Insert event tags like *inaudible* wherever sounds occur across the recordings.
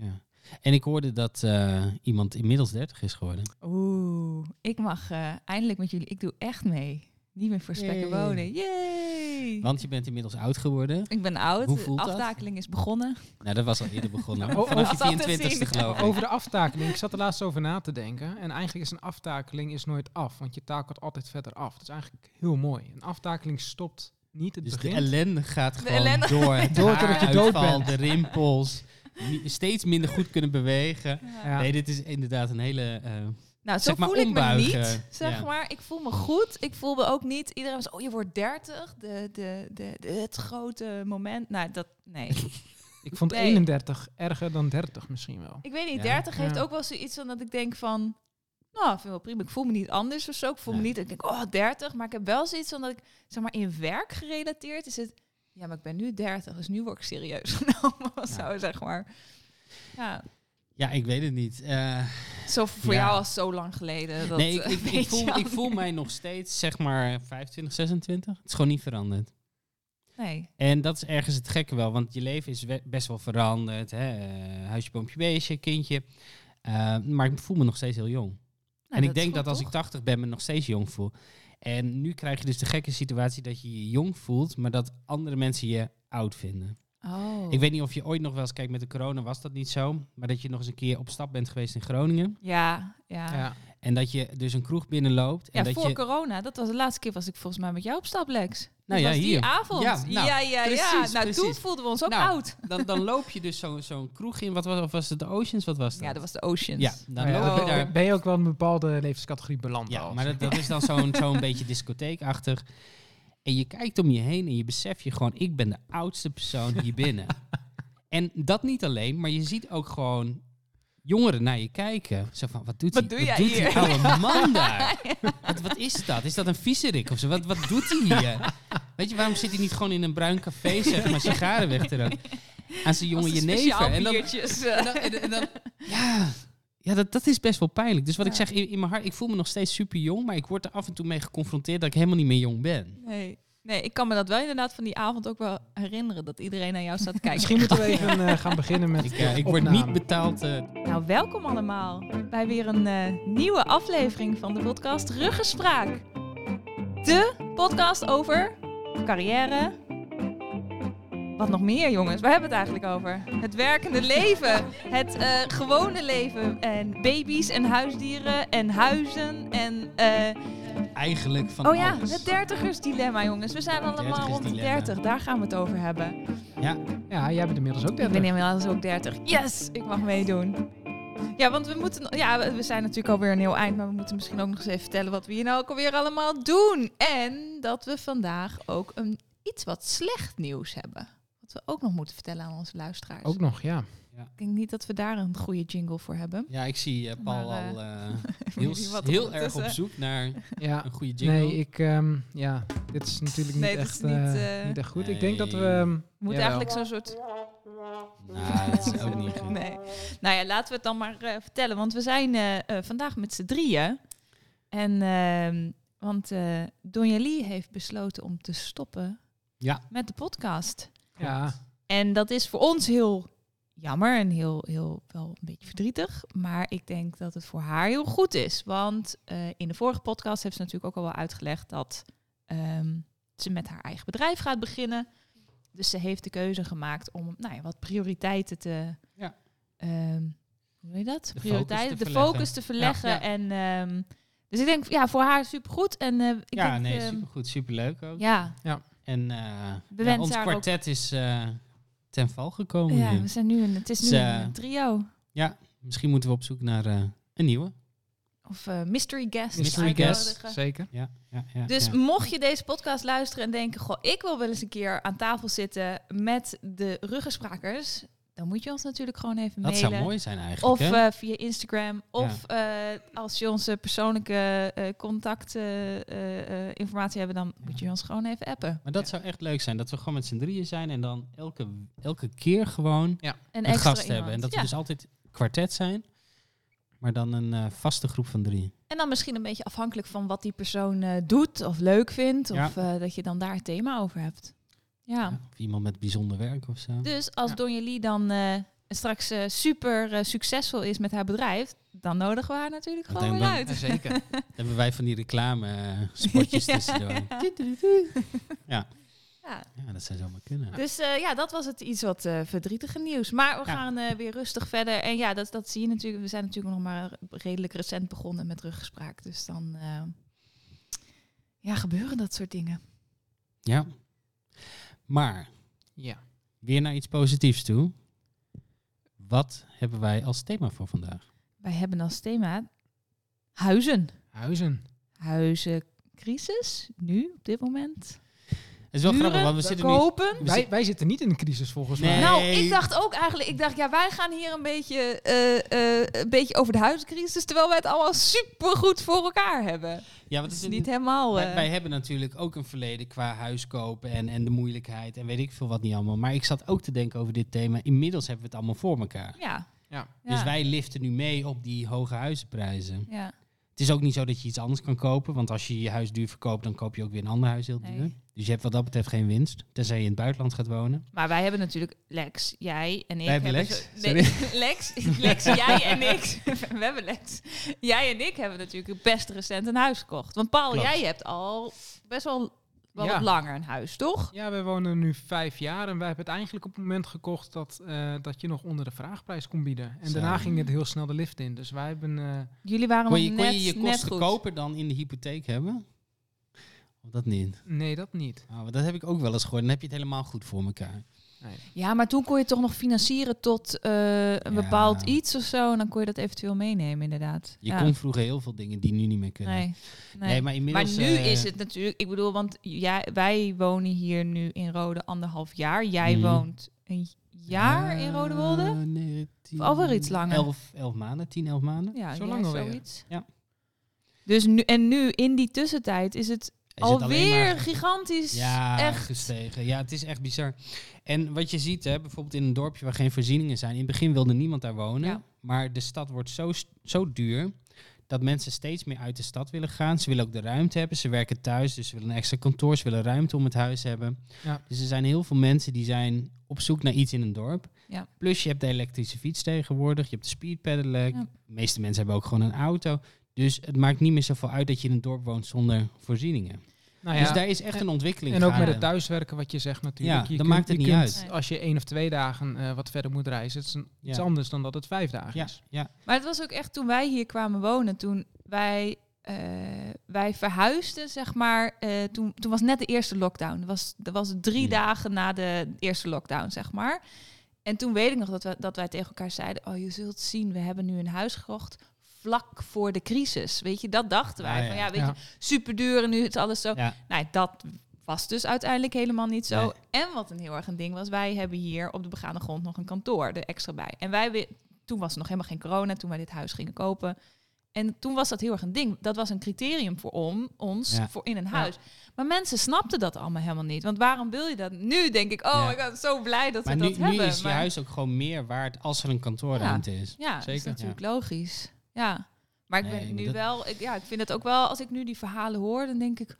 Ja. En ik hoorde dat eh, iemand inmiddels 30 is geworden. Oeh, ik mag eh, eindelijk met jullie. Ik doe echt mee. Niet meer voor spek en Yay. wonen. Yay! Want je bent inmiddels oud geworden. ik ben oud. Hoe de voelt dat? aftakeling is begonnen. Nou, dat was al eerder begonnen. *laughs* Oh, Vanaf je 24ste geloof ik. Over de aftakeling. Ik zat er laatst over na te denken. En eigenlijk is een aftakeling is nooit af. Want je takelt altijd verder af. Dat is eigenlijk heel mooi. Een aftakeling stopt niet. Het Dus de begint. ellende gaat De gewoon ellende- door. Het *laughs* Door totdat je dood bent. De rimpels. Steeds minder goed kunnen bewegen. Ja. Nee, dit is inderdaad een hele... eh, Nou, zo Zeg maar voel ik me niet. Zeg Ja. maar, ik voel me goed. Ik voel me ook niet. Iedereen was, oh, je wordt 30. De, de, de, de- het grote moment. Nou, dat, nee. *laughs* Ik vond Nee. 31 erger dan 30 misschien wel. ik weet niet, Ja. 30 heeft Ja. ook wel zoiets van dat ik denk van... Nou, vind ik wel prima. Ik voel me niet anders of zo. Ik voel me niet, ik denk, oh, 30. Maar ik heb wel zoiets van dat ik, zeg maar, in werk gerelateerd is het... Ja, maar ik ben nu 30, dus nu word ik serieus *laughs* genomen of zo, zeg maar. Ja, ja, ik weet het niet. Eh, zo voor Ja. jou al zo lang geleden. Dat, nee, ik, eh, ik, voel, ik voel mij nog steeds, zeg maar, 25, 26. Het is gewoon niet veranderd. Nee. En dat is ergens het gekke wel, want je leven is we- best wel veranderd. Hè? eh, huisje, boompje, beestje, kindje. Maar ik voel me nog steeds heel jong. Nou, en ik denk dat als toch? ik 80 ben, me nog steeds jong voel. En nu krijg je dus de gekke situatie dat je je jong voelt, maar dat andere mensen je oud vinden. Oh. Ik weet niet of je ooit nog wel eens kijkt met de corona, was dat niet zo. Maar dat je nog eens een keer op stap bent geweest in Groningen. Ja, ja. ja. Ja. En dat je dus een kroeg binnenloopt. En dat voor je, corona, dat was de laatste keer was ik volgens mij met jou op stap, Lex. Nou dat ja, was die hier. avond. Ja, Ja, nou, ja, ja. precies, Nou, toen voelden we ons ook Nou, oud. *laughs* dan, dan loop je dus zo- zo'n kroeg in. Wat was, of was het de Oceans? Wat was dat? Ja, dat was de Oceans. Ja, dan ja, loop je Oh. daar. Ben je ook wel een bepaalde levenscategorie beland? Ja, al, maar dat, dat is dan zo'n zo'n *laughs* beetje discotheekachtig. En je kijkt om je heen en je beseft je gewoon, ik ben de oudste persoon hier *laughs* binnen. en dat niet alleen, maar je ziet ook gewoon jongeren naar je kijken. Zo van, wat doet Wat die, doe jij doet die hier? oude man *laughs* daar? wat, wat is dat? Is dat een viezerik of zo? Wat, wat doet hij hier? Weet je, waarom zit hij niet gewoon in een bruin café, zeg maar, sigaren weg te roken? Aan zijn jonge jenever. speciaal En dan, biertjes, en dan, en, en dan- ja, ja dat, dat is best wel pijnlijk. Dus wat ik zeg, in, in mijn hart, ik voel me nog steeds super jong, maar ik word er af en toe mee geconfronteerd dat ik helemaal niet meer jong ben. Nee. nee, ik kan me dat wel inderdaad van die avond ook wel herinneren. Dat iedereen naar jou staat te kijken. Misschien moeten we *laughs* even eh, gaan beginnen met Ik, eh, ik word niet betaald. eh, Nou, welkom allemaal bij weer een eh, nieuwe aflevering van de podcast Ruggespraak. De podcast over carrière. Wat nog meer, jongens? Waar hebben we het eigenlijk over? Het werkende leven. Het eh, gewone leven. En baby's en huisdieren en huizen. En, eh, eigenlijk van oh ja, alles. het dertigersdilemma, jongens. We zijn allemaal rond de. 30. Daar gaan we het over hebben. Ja, Ja, jij bent inmiddels ook Ik 30. ben inmiddels ook 30. Yes, ik mag meedoen. Ja, want we moeten. Ja, we- we zijn natuurlijk alweer een heel eind, maar we moeten misschien ook nog eens even vertellen wat we hier nou ook alweer allemaal doen. En dat we vandaag ook een iets wat slecht nieuws hebben. We ook nog moeten vertellen aan onze luisteraars. Ook nog, ja. Ik denk niet dat we daar een goede jingle voor hebben. ja, ik zie eh, Paul Maar, eh, al eh, weet *laughs* heel, heel erg op zoek naar ja. een goede jingle. Nee, ik, ehm, ja, dit is natuurlijk niet, Nee, dit is echt, niet, eh, eh, niet echt goed. Ik Nee. denk dat we... ehm, We moeten jawel. eigenlijk zo'n soort. Nou, dat is ook niet *laughs* goed. Nee. Nou ja, laten we het dan maar eh, vertellen. Want we zijn eh, eh, vandaag met z'n drieën. En, ehm, want eh Donja Lee heeft besloten om te stoppen Ja. met de podcast. Ja, En dat is voor ons heel jammer en heel, heel wel een beetje verdrietig. Maar ik denk dat het voor haar heel goed is. Want eh, in de vorige podcast heeft ze natuurlijk ook al wel uitgelegd dat ehm, ze met haar eigen bedrijf gaat beginnen. Dus ze heeft de keuze gemaakt om nou ja, wat prioriteiten te. Ja. ehm, hoe weet je dat? De prioriteiten, focus te de verleggen. focus te verleggen. Ja. En, ehm, dus ik denk, ja, voor haar supergoed. En eh, ik ja, denk, nee, supergoed, superleuk ook. ja, En eh, ja, ons ook- kwartet is eh, ten val gekomen. ja, nu. we zijn nu een, het is nu Dus, een trio. Misschien moeten we op zoek naar eh, een nieuwe. Of eh, mystery guest. Mystery guest, zeker. Ja, ja, ja, Dus ja. mocht je deze podcast luisteren en denken... Goh, ik wil wel eens een keer aan tafel zitten met de ruggensprakers... dan moet je ons natuurlijk gewoon even dat mailen. zou mooi zijn eigenlijk. Of hè? eh, via Instagram. Of eh, als je onze persoonlijke eh contact eh, eh, eh, informatie hebben... dan moet je ons gewoon even appen. maar dat zou echt leuk zijn. Dat we gewoon met z'n drieën zijn en dan elke, elke keer gewoon Een gast hebben. En iemand. dat we dus altijd kwartet zijn. Maar dan een eh, vaste groep van drie. En dan misschien een beetje afhankelijk van wat die persoon eh, doet of leuk vindt. Ja. Of eh, dat je dan daar het thema over hebt. Ja. Of iemand met bijzonder werk of zo. Dus als Ja. Lee dan eh, straks eh, super eh, succesvol is met haar bedrijf, dan nodigen we haar natuurlijk gewoon weer dan- uit. Ja, zeker. *laughs* Dan hebben wij van die reclame spotjes *laughs* Ja. tussendoor. *laughs* Ja. Ja. ja, dat zou zomaar kunnen. Dus eh, ja, dat was het iets wat eh, verdrietige nieuws. Maar we Ja. gaan eh, weer rustig verder. En ja, dat, dat zie je natuurlijk. We zijn natuurlijk nog maar redelijk recent begonnen met ruggespraak. Dus dan eh, ja, gebeuren dat soort dingen. Ja. Maar Ja. weer naar iets positiefs toe. Wat hebben wij als thema voor vandaag? Wij hebben als thema huizen. Huizen. Huizencrisis, nu, op dit moment. Het is wel Huren, grappig, want we zitten nu... kopen. We Wij, zitten- wij zitten niet in een crisis volgens Nee. mij. Nou, ik dacht ook eigenlijk, ik dacht, ja, wij gaan hier een beetje, eh, eh, een beetje over de huizencrisis, terwijl wij het allemaal super goed voor elkaar hebben. Ja, want Het is niet helemaal. Wij, eh, wij hebben natuurlijk ook een verleden qua huis kopen en, en de moeilijkheid en weet ik veel wat niet allemaal. Maar ik zat ook te denken over dit thema. Inmiddels hebben we het allemaal voor elkaar. ja. Ja. Ja. Dus wij liften nu mee op die hoge huizenprijzen. ja. Het is ook niet zo dat je iets anders kan kopen. Want als je je huis duur verkoopt, dan koop je ook weer een ander huis heel Nee. Dus je hebt wat dat betreft geen winst. Tenzij je in het buitenland gaat wonen. Maar wij hebben natuurlijk Lex, jij en ik. Wij hebben Lex? zo- nee, *laughs* Lex, *laughs* Lex, jij en ik. we hebben Lex. Jij en ik hebben natuurlijk best recent een huis gekocht. Want Paul, Klopt. jij hebt al best wel, wel Ja. wat langer een huis, toch? Ja, we wonen nu vijf jaar en wij hebben het eigenlijk op het moment gekocht dat, eh, dat je nog onder de vraagprijs kon bieden. En Zo. daarna ging het heel snel de lift in. Dus wij hebben... eh, Jullie waren Kon je kon net, je, je net kosten goed. koper dan in de hypotheek hebben? Of dat niet? nee, dat niet. Oh, want dat heb ik ook wel eens gehoord. Dan heb je het helemaal goed voor elkaar. Nee. Ja, maar toen kon je toch nog financieren tot eh, een Ja. bepaald iets of zo. En dan kon je dat eventueel meenemen, inderdaad. Je ja. kon vroeger heel veel dingen die nu niet meer kunnen. Nee. nee. Nee, maar inmiddels... maar nu eh, is het natuurlijk, ik bedoel, want jij, wij wonen hier nu in Rode anderhalf jaar. Jij Mhm. woont een jaar in Rodewolde? eh, nee, tien- Of alweer iets langer? Elf, elf maanden, tien, elf maanden. Ja, Zo ja, lang alweer. zoiets. Ja. Dus nu, en nu, in die tussentijd, is het Is alweer maar- gigantisch. Ja, echt. gestegen. Ja, het is echt bizar. En wat je ziet, hè, bijvoorbeeld in een dorpje waar geen voorzieningen zijn. In het begin wilde niemand daar wonen. Ja. Maar de stad wordt zo, zo duur dat mensen steeds meer uit de stad willen gaan. Ze willen ook de ruimte hebben. Ze werken thuis, dus ze willen een extra kantoor. Ze willen ruimte om het huis hebben. Ja. Dus er zijn heel veel mensen die zijn op zoek naar iets in een dorp. Ja. Plus je hebt de elektrische fiets tegenwoordig. Je hebt de speed pedelec. De meeste mensen hebben ook gewoon een auto. Dus het maakt niet meer zoveel uit dat je in een dorp woont zonder voorzieningen. Nou Dus daar is echt een ontwikkeling en ook met het thuiswerken wat je zegt natuurlijk. Ja, je dan kunt- maakt het niet kunt, uit. Als je één of twee dagen eh, wat verder moet reizen, het is een, iets Ja. anders dan dat het vijf dagen Ja, is. ja. Maar het was ook echt toen wij hier kwamen wonen, toen wij, eh, wij verhuisden, zeg maar. eh, toen, toen was net de eerste lockdown. Dat was, dat was drie Hmm. dagen na de eerste lockdown, zeg maar. En toen weet ik nog dat, we, dat wij tegen elkaar zeiden: Oh, je zult zien, we hebben nu een huis gekocht vlak voor de crisis. Weet je, dat dachten wij. Ah. Van, ja, weet je, super duur en nu is alles zo. Nou, dat was dus uiteindelijk helemaal niet zo. Nee. En wat een heel erg een ding was, wij hebben hier op de begane grond nog een kantoor er extra bij. En wij, wi- toen was er nog helemaal geen corona, toen wij dit huis gingen kopen. En toen was dat heel erg een ding. Dat was een criterium voor om, ons, Ja. voor in een huis. Maar mensen snapten dat allemaal helemaal niet. Want waarom wil je dat? Nu denk ik, oh Ja. my god, zo blij dat Maar we nu, dat nu hebben. is je Maar- huis ook gewoon meer waard als er een kantoorruimte is. ja, dat is Zeker. natuurlijk logisch. Ja. Maar ik ben nu dat- wel, ik, ja, ik vind het ook wel, als ik nu die verhalen hoor, dan denk ik,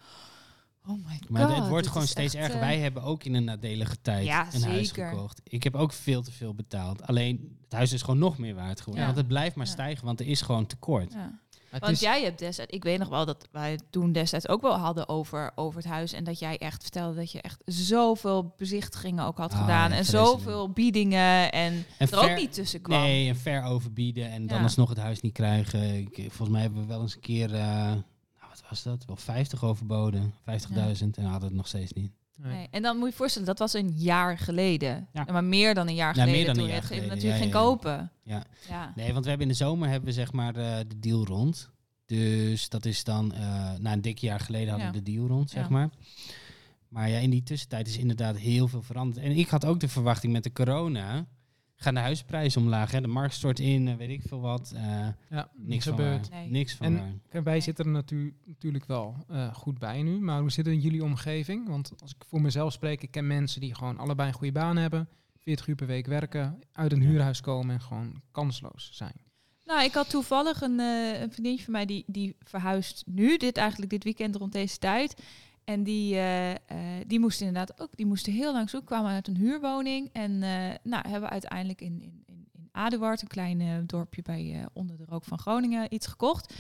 oh my god. Maar het, wordt gewoon steeds echt, erger. eh, Wij hebben ook in een nadelige tijd Ja, een huis gekocht. Ik heb ook veel te veel betaald. Alleen het huis is gewoon nog meer waard geworden. Ja. Want het blijft maar Ja. stijgen, want er is gewoon tekort. Ja. Want jij hebt destijds, ik weet nog wel dat wij toen destijds ook wel hadden over, over het huis. En dat jij echt vertelde dat je echt zoveel bezichtigingen ook had Ah, gedaan. En zoveel biedingen. En En er ook niet tussen kwam. Nee, en ver overbieden en dan Ja. alsnog het huis niet krijgen. Ik, volgens mij hebben we wel eens een keer, eh, nou, wat was dat? Wel 50 overboden, 50.000 en hadden het nog steeds niet. Nee. En dan moet je je voorstellen, dat was een jaar geleden. Ja. Maar meer dan een jaar Ja, meer geleden. dan een toen jaar je het geleden, natuurlijk ja, ging kopen. Ja. Ja. Nee, want we hebben in de zomer hebben we zeg maar eh, de deal rond. Dus dat is dan, eh na een dik jaar geleden hadden we de deal rond, zeg maar. Maar ja, in die tussentijd is inderdaad heel veel veranderd. En ik had ook de verwachting met de corona, gaan de huisprijzen omlaag. Hè? De markt stort in, eh, weet ik veel wat. eh, Ja, niks van gebeurt. Nee. Niks van En- waar. Wij zitten er natu- natuurlijk wel eh, goed bij nu. Maar hoe zit het in jullie omgeving? Want als ik voor mezelf spreek, ik ken mensen die gewoon allebei een goede baan hebben. 40 uur per week werken, uit een Ja. huurhuis komen en gewoon kansloos zijn. Nou, ik had toevallig een, eh, een vriendintje van mij die, die verhuist nu, dit eigenlijk dit weekend rond deze tijd. En die, eh, eh, die moest inderdaad ook, die moesten heel lang zoeken, kwamen uit een huurwoning. En eh, nou, hebben we uiteindelijk in, in, in Aduard, een klein dorpje bij onder de rook van Groningen, iets gekocht.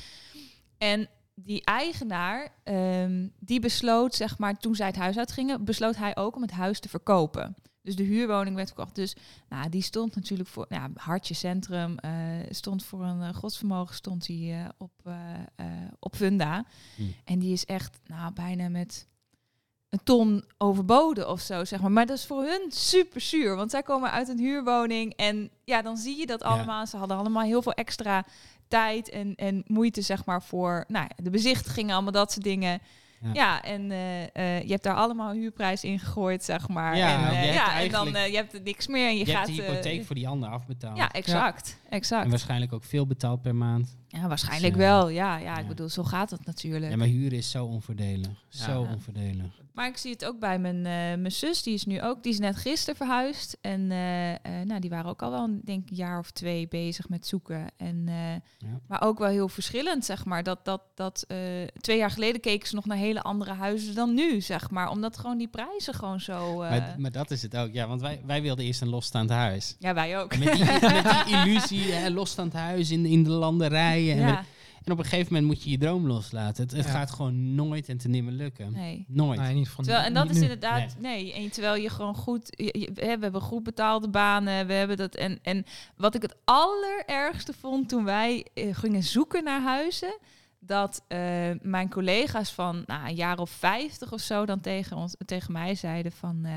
En die eigenaar, ehm, die besloot, zeg maar, toen zij het huis uitgingen, besloot hij ook om het huis te verkopen. Dus de huurwoning werd verkocht. Dus nou, die stond natuurlijk voor, ja, Hartje Centrum, eh, stond voor een eh, godsvermogen, stond hij eh, op, op Funda. Hm. En die is echt, nou, bijna met een ton overboden of zo, zeg maar. Maar dat is voor hun super zuur, want zij komen uit een huurwoning en ja, dan zie je dat Ja. allemaal. Ze hadden allemaal heel veel extra tijd en, en moeite, zeg maar, voor nou, de bezichtigingen, allemaal dat soort dingen. Ja. Ja, en eh, eh, je hebt daar allemaal huurprijs in gegooid, zeg maar. Ja, en, je eh, hebt ja, en dan uh, je hebt niks meer en je, Je, gaat... de hypotheek voor die ander afbetaald. ja, exact. En exact. waarschijnlijk ook veel betaald per maand. Ja, waarschijnlijk Dus, eh, wel. Ja, ja, ik bedoel, zo gaat het natuurlijk. Ja, maar huren is zo onvoordelig. Zo onvoordelig. Maar ik zie het ook bij mijn, eh, mijn zus, die is nu ook, die is net gisteren verhuisd. En eh, eh, nou, die waren ook al wel, denk ik, een jaar of twee bezig met zoeken. En, Ja. Maar ook wel heel verschillend, zeg maar. Dat, dat, dat twee jaar geleden keken ze nog naar hele andere huizen dan nu, zeg maar. Omdat gewoon die prijzen gewoon zo... Maar, maar dat is het ook. Ja, want wij, wij wilden eerst een losstaand huis. ja, wij ook. Met die, met die *laughs* illusie, hè, losstaand huis in, in de landerijen. Ja, en op een gegeven moment moet je je droom loslaten. Het, het Ja. gaat gewoon nooit en te nimmer lukken. nee. Nooit. Nee, niet van Terwijl, en dat niet is nu. inderdaad, nee. En terwijl je gewoon goed, je- we hebben goed betaalde banen, we hebben dat. En, en wat ik het allerergste vond toen wij eh, gingen zoeken naar huizen, dat eh, mijn collega's van nou, een jaar of vijftig of zo dan tegen, ons, tegen mij zeiden van, eh,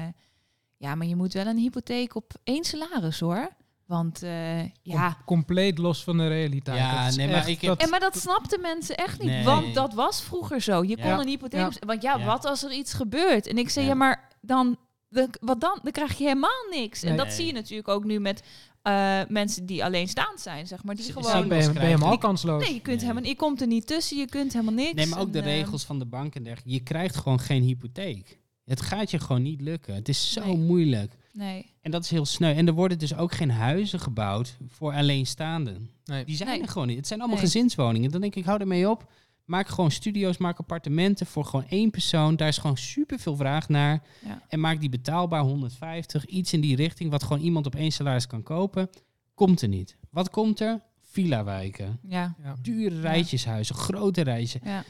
ja, maar je moet wel een hypotheek op één salaris hoor. Want eh, ja, Com- compleet los van de realiteit. Ja, Dat nee, maar echt- ik heb- dat- en maar dat snapten mensen echt niet, Nee. want dat was vroeger zo. Je kon een hypotheek, Ja. want ja, Ja. wat als er iets gebeurt? En ik zei, ja, Ja. maar dan, de- wat dan? Dan krijg je helemaal niks. En dat Nee. zie je natuurlijk ook nu met eh, mensen die alleenstaand zijn, zeg maar, die Z- gewoon. ben, je, ben je helemaal kansloos. Nee, je kunt Nee. helemaal, je komt er niet tussen, je kunt helemaal niks. Nee, maar ook de En, eh, regels van de bank en dergelijke. Je krijgt gewoon geen hypotheek. Het gaat je gewoon niet lukken. Het is zo Nee. moeilijk. nee, En dat is heel sneu. En er worden dus ook geen huizen gebouwd voor alleenstaanden. Nee. Die zijn Nee. er gewoon niet. Het zijn allemaal Nee. gezinswoningen. Dan denk ik, hou ermee op. Maak gewoon studio's, maak appartementen voor gewoon één persoon. Daar is gewoon superveel vraag naar. Ja. En maak die betaalbaar 150. Iets in die richting wat gewoon iemand op één salaris kan kopen. Komt er niet. Wat komt er? Villa-wijken. ja, Ja. Dure rijtjeshuizen, grote rijtjes. ja.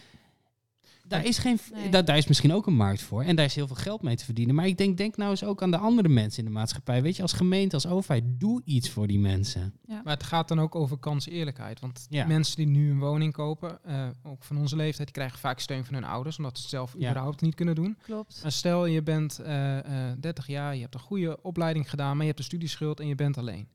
Daar is, geen, Nee. daar, daar is misschien ook een markt voor. En daar is heel veel geld mee te verdienen. Maar ik denk, denk nou eens ook aan de andere mensen in de maatschappij. Weet je, als gemeente, als overheid, doe iets voor die mensen. Maar het gaat dan ook over kanseerlijkheid. Want Ja. mensen die nu een woning kopen, eh, ook van onze leeftijd, die krijgen vaak steun van hun ouders, omdat ze het zelf Ja. überhaupt niet kunnen doen. Klopt. Maar stel je bent eh, eh, 30 jaar, je hebt een goede opleiding gedaan, maar je hebt een studieschuld en je bent alleen.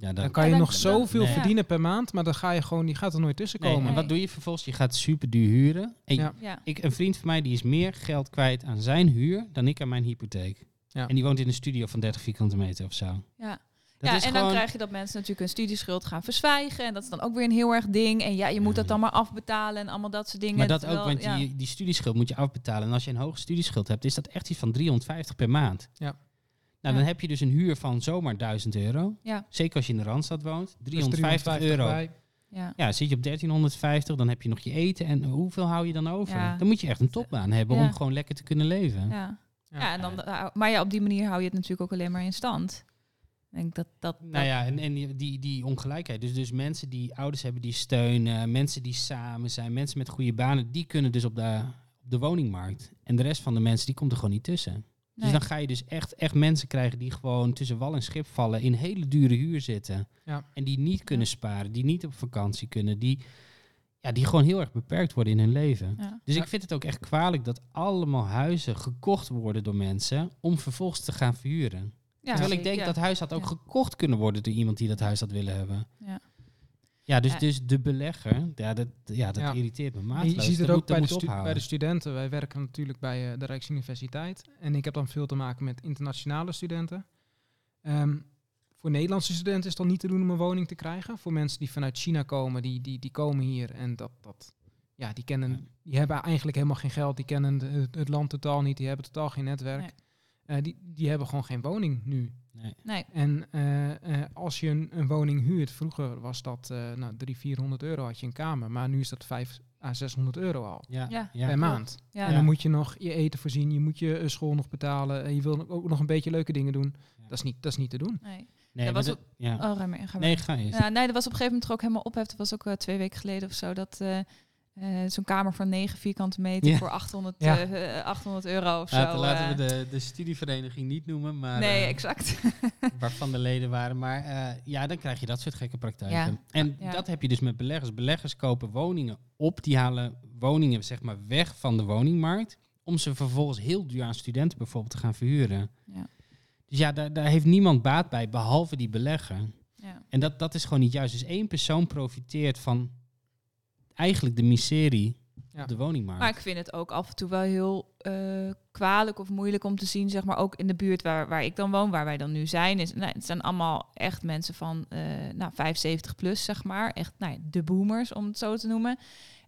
Ja, Dan dan, kan je dan- nog zoveel Nee. verdienen per maand, maar dan ga je gewoon, die gaat er nooit tussen nee, komen. en wat doe je vervolgens? Je gaat super duur huren. En Ja. Ja. ik, een vriend van mij die is meer geld kwijt aan zijn huur dan ik aan mijn hypotheek. Ja. En die woont in een studio van 30 vierkante meter of zo. Ja. Dat ja, en gewoon, dan krijg je dat mensen natuurlijk hun studieschuld gaan verzwijgen. En dat is dan ook weer een heel erg ding. En ja, je moet dat dan maar afbetalen en allemaal dat soort dingen. Maar dat Terwijl, ook, want ja. je, die studieschuld moet je afbetalen. En als je een hoge studieschuld hebt, is dat echt iets van 350 per maand. Ja. Nou, Ja. dan heb je dus een huur van zomaar 1000 euro. Ja. Zeker als je in de Randstad woont. Dus 350 euro. bij. Ja. Ja, zit je op 1350, dan heb je nog je eten. En hoeveel hou je dan over? Ja. Dan moet je echt een topbaan hebben Ja. om gewoon lekker te kunnen leven. Ja. Ja. Ja, en dan, uh, maar ja, op die manier hou je het natuurlijk ook alleen maar in stand. Ik denk dat dat. Nou ja, en, en die- die, die ongelijkheid. Dus, dus mensen die ouders hebben die steunen, mensen die samen zijn, mensen met goede banen, die kunnen dus op de, op de woningmarkt. En de rest van de mensen, die komt er gewoon niet tussen. Dus dan ga je dus echt, echt mensen krijgen die gewoon tussen wal en schip vallen, in hele dure huur zitten. Ja. En die niet kunnen sparen, die niet op vakantie kunnen, die, ja, die gewoon heel erg beperkt worden in hun leven. ja. Dus Ja. ik vind het ook echt kwalijk dat allemaal huizen gekocht worden door mensen om vervolgens te gaan verhuren. Ja, Terwijl ik denk ja. dat huis had ook Ja. gekocht kunnen worden door iemand die dat huis had willen hebben. Ja. Ja, dus, Ja. dus de belegger, ja, dat, ja, dat Ja. irriteert me maatloos. je ziet het Dat ook moet- bij de, bij de studenten. Wij werken natuurlijk bij eh, de Rijksuniversiteit. En ik heb dan veel te maken met internationale studenten. Ehm, voor Nederlandse studenten is het dan niet te doen om een woning te krijgen. Voor mensen die vanuit China komen, die, die, die komen hier en dat, dat, ja, die, kennen, die hebben eigenlijk helemaal geen geld. Die kennen het, het land totaal niet. Die hebben totaal geen netwerk. Nee. Eh, die, die hebben gewoon geen woning nu. Nee. Nee, En eh, eh, als je een, een woning huurt, vroeger was dat uh, nou, 300, 400 euro had je een kamer. Maar nu is dat 5 à 600 euro al Ja, Ja. ja. per maand. ja. En dan moet je nog je eten voorzien, je moet je school nog betalen. En je wil ook nog een beetje leuke dingen doen. Ja. Dat, is niet, dat is niet te doen. Nee. Nee, Dat was dat- ja. Oh, maar. Nee, ga eens. Ja, nee, dat was op een gegeven moment toch ook helemaal ophef. Dat was ook twee weken geleden of zo. Dat eh, eh, zo'n kamer van 9 vierkante meter Ja. voor 800, Ja. eh, 800 euro of Laten, zo. laten eh. we de, de studievereniging niet noemen, maar nee, eh, exact. *laughs* waarvan de leden waren. Maar eh, ja, dan krijg je dat soort gekke praktijken. Ja. En dat heb je dus met beleggers. Beleggers kopen woningen op, die halen woningen zeg maar weg van de woningmarkt, om ze vervolgens heel duur aan studenten bijvoorbeeld te gaan verhuren. Ja. Dus ja, daar, daar heeft niemand baat bij, behalve die belegger. ja. En dat, dat is gewoon niet juist. Dus één persoon profiteert van eigenlijk de miserie Ja. op de woningmarkt. Maar ik vind het ook af en toe wel heel eh, kwalijk of moeilijk om te zien, zeg maar, ook in de buurt waar, waar ik dan woon, waar wij dan nu zijn. Is, nou, het zijn allemaal echt mensen van eh nou, 75 plus, zeg maar. Echt nou, ja, de boomers, om het zo te noemen.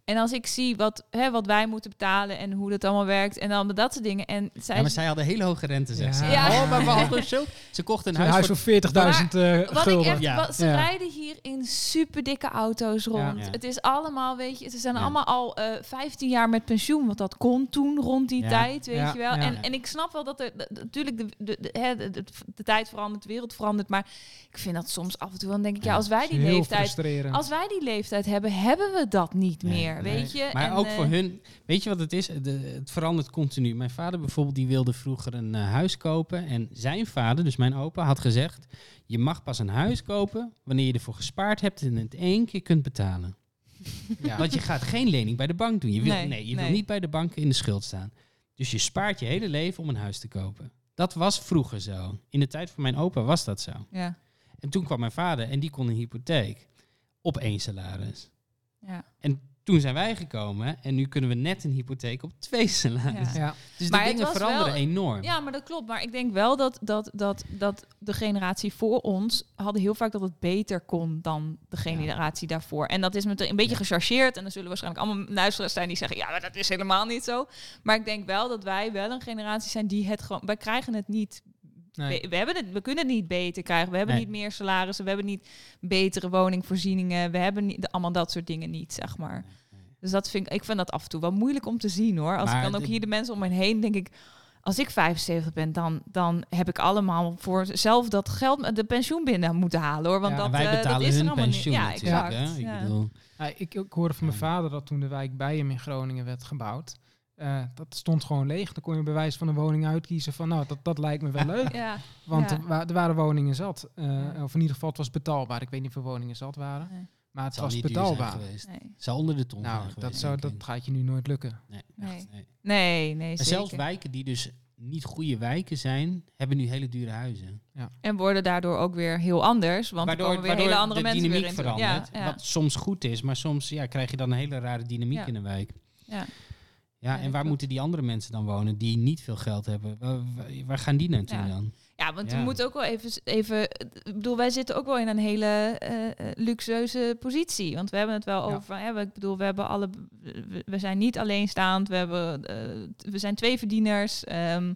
En als ik zie wat, hè, wat wij moeten betalen en hoe dat allemaal werkt en dan dat soort dingen. En zij, ja, maar zij hadden hele hoge rente, zegt ze. Ja. Ja. Oh, maar we hadden *laughs* zo... Ze kochten een Een huis, voor... voor 40.000 eh Wat ik gulden. echt, Ja. wat, ze Ja. rijden hier in super dikke auto's rond. Ja. Het is allemaal, weet je, ze zijn Ja. allemaal al eh 15 jaar met pensioen, want dat kon toen rond die Ja. tijd, weet Ja, je wel. ja. En, en ik snap wel dat er natuurlijk de, de, de, hè, de, de, de tijd verandert, de wereld verandert, maar ik vind dat soms af en toe dan denk ik, ja, als wij die leeftijd, als wij die leeftijd hebben, hebben we dat niet Nee, meer, nee. weet je. Maar En, ook eh, voor hun... Weet je wat het is? De, het verandert continu. Mijn vader bijvoorbeeld, die wilde vroeger een eh, huis kopen. En zijn vader, dus mijn opa, had gezegd... Je mag pas een huis kopen wanneer je ervoor gespaard hebt en het één keer kunt betalen. *laughs* Ja. Want je gaat geen lening bij de bank doen. Je wil, nee, Nee, je nee. wil niet bij de bank in de schuld staan. Dus je spaart je hele leven om een huis te kopen. Dat was vroeger zo. In de tijd van mijn opa was dat zo. Ja, En toen kwam mijn vader en die kon een hypotheek op één salaris. ja. En toen zijn wij gekomen en nu kunnen we net een hypotheek op twee *laughs* salarissen. Ja. Dus Maar de dingen veranderen wel- enorm. Ja, maar dat klopt. Maar ik denk wel dat, dat, dat, dat de generatie voor ons hadden heel vaak dat het beter kon dan de generatie daarvoor. En dat is met een beetje Ja. gechargeerd. En er zullen waarschijnlijk allemaal luisteraars zijn die zeggen, ja, maar dat is helemaal niet zo. Maar ik denk wel dat wij wel een generatie zijn die het gewoon, wij krijgen het niet. Nee. We, we hebben het, we kunnen het niet beter krijgen. We hebben Nee. niet meer salarissen. We hebben niet betere woningvoorzieningen. We hebben niet, allemaal dat soort dingen niet, zeg maar. Dus dat vind ik, ik vind dat af en toe wel moeilijk om te zien hoor. Als Maar ik dan ook hier de mensen om me heen denk ik, als ik 75 ben, dan, dan heb ik allemaal voor zelf dat geld, de pensioen binnen moeten halen hoor. Want Ja, dat, wij eh, dat betalen is er hun allemaal pensioen niet. Ja, exact. Ik Ja. bedoel, Ja, ik, ik hoorde van mijn vader dat toen de wijk bij hem in Groningen werd gebouwd. eh, dat stond gewoon leeg. Dan kon je bij wijze van een woning uitkiezen van nou, dat, dat lijkt me wel *laughs* leuk. Ja, Want Ja. er, wa- er waren woningen zat. Eh, Ja. Of in ieder geval, het was betaalbaar. Ik weet niet hoeveel woningen zat waren. Nee. Maar het was niet duur zijn betaalbaar. geweest. nee, Zou onder de ton Nou, dat, zou, dat gaat je nu nooit lukken. Nee, Nee. echt, nee. nee, nee En zeker. zelfs wijken die dus niet goede wijken zijn, hebben nu hele dure huizen. En worden daardoor ook weer heel anders, want er komen weer hele andere de mensen weer dynamiek in. te- verandert. Ja, ja, Wat soms goed is, maar soms ja, krijg je dan een hele rare dynamiek Ja. in een wijk. ja. Ja, Ja, en waar moeten die andere mensen dan wonen die niet veel geld hebben? Waar, gaan die naartoe Ja. dan? Ja, want Ja. we moeten ook wel even, even... Ik bedoel, wij zitten ook wel in een hele eh, eh, luxueuze positie. Want we hebben het wel Ja. over... Hè, ik bedoel, we hebben alle... We, we zijn niet alleenstaand. We, hebben, eh, we zijn twee verdieners. ehm,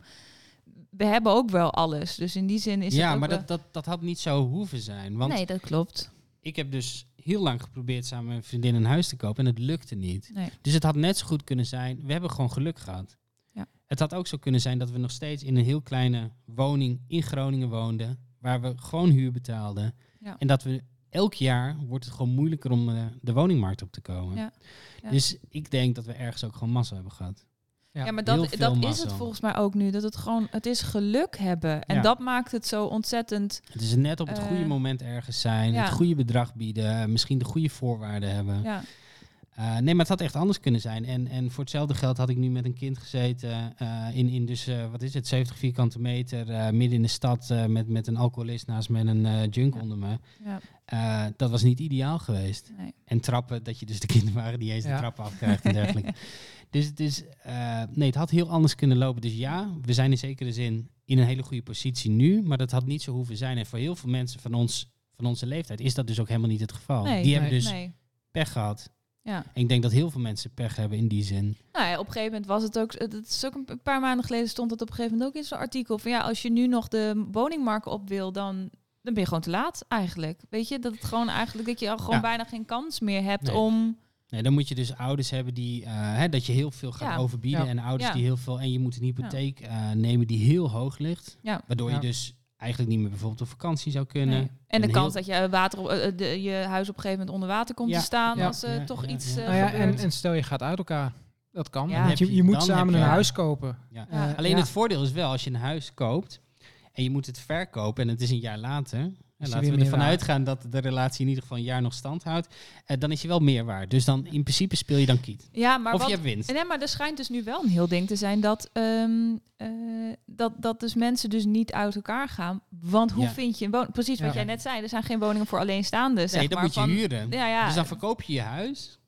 we hebben ook wel alles. Dus in die zin is het ja, maar dat, dat, dat had niet zo hoeven zijn. Want Nee, dat klopt. ik heb dus heel lang geprobeerd samen met mijn vriendin een huis te kopen en het lukte niet. Nee. Dus het had net zo goed kunnen zijn, we hebben gewoon geluk gehad. Het had ook zo kunnen zijn dat we nog steeds in een heel kleine woning in Groningen woonden, waar we gewoon huur betaalden. Ja. En dat we elk jaar wordt het gewoon moeilijker om eh, de woningmarkt op te komen. Ja. Ja. Dus ik denk dat we ergens ook gewoon massa hebben gehad. Ja, maar dat, dat is het volgens mij ook nu. Dat het gewoon... Het is geluk hebben. En Ja. dat maakt het zo ontzettend... Het is net op het Eh, goede moment ergens zijn, ja. het goede bedrag bieden, eh, misschien de goede voorwaarden hebben. Eh, nee, maar het had echt anders kunnen zijn. En, en voor hetzelfde geld had ik nu met een kind gezeten eh, in, in dus, eh, wat is het, 70 vierkante meter, eh, midden in de stad eh, met, met een alcoholist naast me en een eh, junk Ja. onder me. ja, Eh, dat was niet ideaal geweest. nee. En trappen, dat je dus de *laughs* kinderen waren die eens de trappen afkrijgt en *laughs* dergelijke. dus het is, eh, nee, het had heel anders kunnen lopen. Dus ja, we zijn in zekere zin in een hele goede positie nu, maar dat had niet zo hoeven zijn. En voor heel veel mensen van, ons, van onze leeftijd is dat dus ook helemaal niet het geval. Nee, die hebben dus nee. pech gehad. Ja. En ik denk dat heel veel mensen pech hebben in die zin. Nou ja, op een gegeven moment was het ook... Het is ook een paar maanden geleden stond het op een gegeven moment ook in zo'n artikel. Van ja, als je nu nog de woningmarkt op wil, dan, dan ben je gewoon te laat eigenlijk. Weet je, dat het gewoon eigenlijk... Dat je al gewoon Ja. bijna geen kans meer hebt Nee. om... Nee, dan moet je dus ouders hebben die, eh, hè, dat je heel veel gaat Ja. overbieden. En ouders die heel veel, en je moet een hypotheek eh, nemen die heel hoog ligt. Waardoor je dus eigenlijk niet meer bijvoorbeeld op vakantie zou kunnen. Nee. En de En kans heel- dat je, water op, eh, de, je huis op een gegeven moment onder water komt Ja, te staan ja, als ja, toch ja, iets ja. eh, Nou ja, en, en stel je gaat uit elkaar. Dat kan. Je, je- je moet samen een huis kopen. Ja. Ja. Eh, Alleen ja. het voordeel is wel, als je een huis koopt en je moet het verkopen en het is een jaar later. En Is laten we ervan uitgaan dat de relatie in ieder geval een jaar nog stand houdt. eh, dan is je wel meer waard. Dus dan in principe speel je dan kiet. ja, maar of wat, je hebt winst. Nee, maar er schijnt dus nu wel een heel ding te zijn dat, ehm, eh, dat, dat dus mensen dus niet uit elkaar gaan. Want hoe Ja. vind je een woning? Precies wat Ja. jij net zei, er zijn geen woningen voor alleenstaanden. zeg Nee, dan maar, moet je van- huren. Ja, ja. Dus dan verkoop je je huis.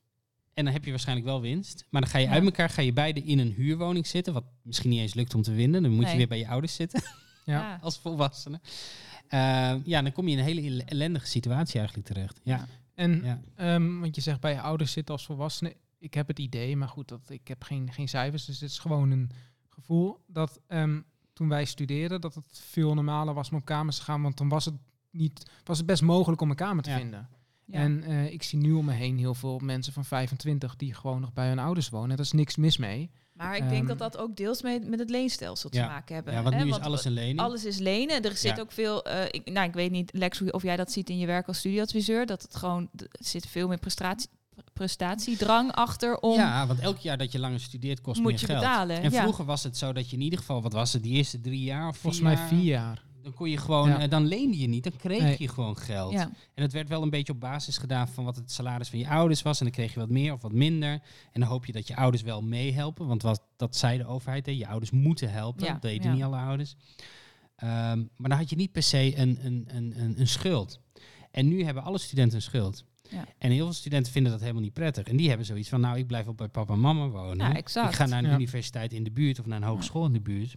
En dan heb je waarschijnlijk wel winst. Maar dan ga je Ja. uit elkaar, ga je beide in een huurwoning zitten. Wat misschien niet eens lukt om te winnen. Dan moet Nee. je weer bij je ouders zitten Ja. Ja. *laughs* als volwassene. Eh, ja, dan kom je in een hele ellendige situatie eigenlijk terecht. Ja, En ja. Ehm, want je zegt bij je ouders zitten als volwassene. Ik heb het idee, maar goed, dat, ik heb geen, geen cijfers. Dus dit is gewoon een gevoel dat ehm, toen wij studeerden, dat het veel normaler was om op kamers te gaan. Want dan was het, niet, was het best mogelijk om een kamer te Ja. vinden. Ja. En eh, ik zie nu om me heen heel veel mensen van 25 die gewoon nog bij hun ouders wonen. En daar is niks mis mee. Maar ik denk Ehm, dat dat ook deels mee, met het leenstelsel te Ja. maken hebben. ja want hè? nu is alles een lening. Alles is lenen. Er zit Ja. ook veel. eh, ik, nou, ik weet niet, Lex, hoe- of jij dat ziet in je werk als studieadviseur. Dat het gewoon. Er zit veel meer prestatie, prestatiedrang achter om. Ja, want elk jaar dat je langer studeert kost Moet meer je geld. betalen, En ja. vroeger was het zo dat je in ieder geval, wat was het, die eerste drie jaar of Volgens vier mij vier jaar. Dan kon je gewoon, Ja. eh, dan leende je niet, dan kreeg Nee. je gewoon geld. Ja. En het werd wel een beetje op basis gedaan van wat het salaris van je ouders was. En dan kreeg je wat meer of wat minder. En dan hoop je dat je ouders wel meehelpen. Want wat, dat zei de overheid, hè, je ouders moeten helpen. Ja, Dat deden niet alle ouders. Ehm, maar dan had je niet per se een, een, een, een, een schuld. En nu hebben alle studenten een schuld. Ja. En heel veel studenten vinden dat helemaal niet prettig. En die hebben zoiets van, nou, ik blijf op bij papa en mama wonen. Ja. Ik ga naar een Ja. universiteit in de buurt of naar een hogeschool in de buurt.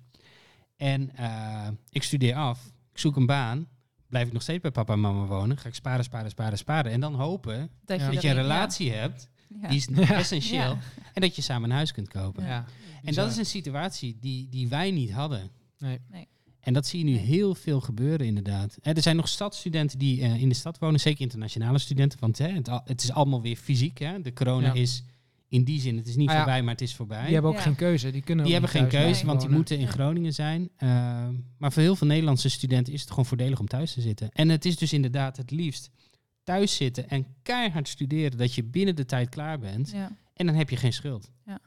En eh, ik studeer af, ik zoek een baan. Blijf ik nog steeds bij papa en mama wonen. Ga ik sparen, sparen, sparen, sparen. En dan hopen Dat, Ja. je, dat je een relatie hebt. Ja. Die is Ja. *laughs* essentieel. Ja. En dat je samen een huis kunt kopen. Ja. En dat is een situatie die, die wij niet hadden. Nee. Nee. En dat zie je nu Nee. heel veel gebeuren inderdaad. Er zijn nog stadstudenten die eh, in de stad wonen, zeker internationale studenten. Want hè, het, al- het is allemaal weer fysiek. Hè. De corona Ja. is in die zin, het is niet Ah ja. voorbij, maar het is voorbij. Die hebben ook Ja. geen keuze. Die kunnen Die hebben geen keuze, want die moeten in. Groningen zijn. Ehm, maar voor heel veel Nederlandse studenten is het gewoon voordelig om thuis te zitten. En het is dus inderdaad het liefst thuis zitten en keihard studeren, dat je binnen de tijd klaar bent. Ja. En dan heb je geen schuld. Ja.